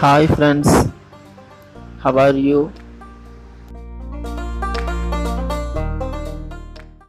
Hi friends, how are you?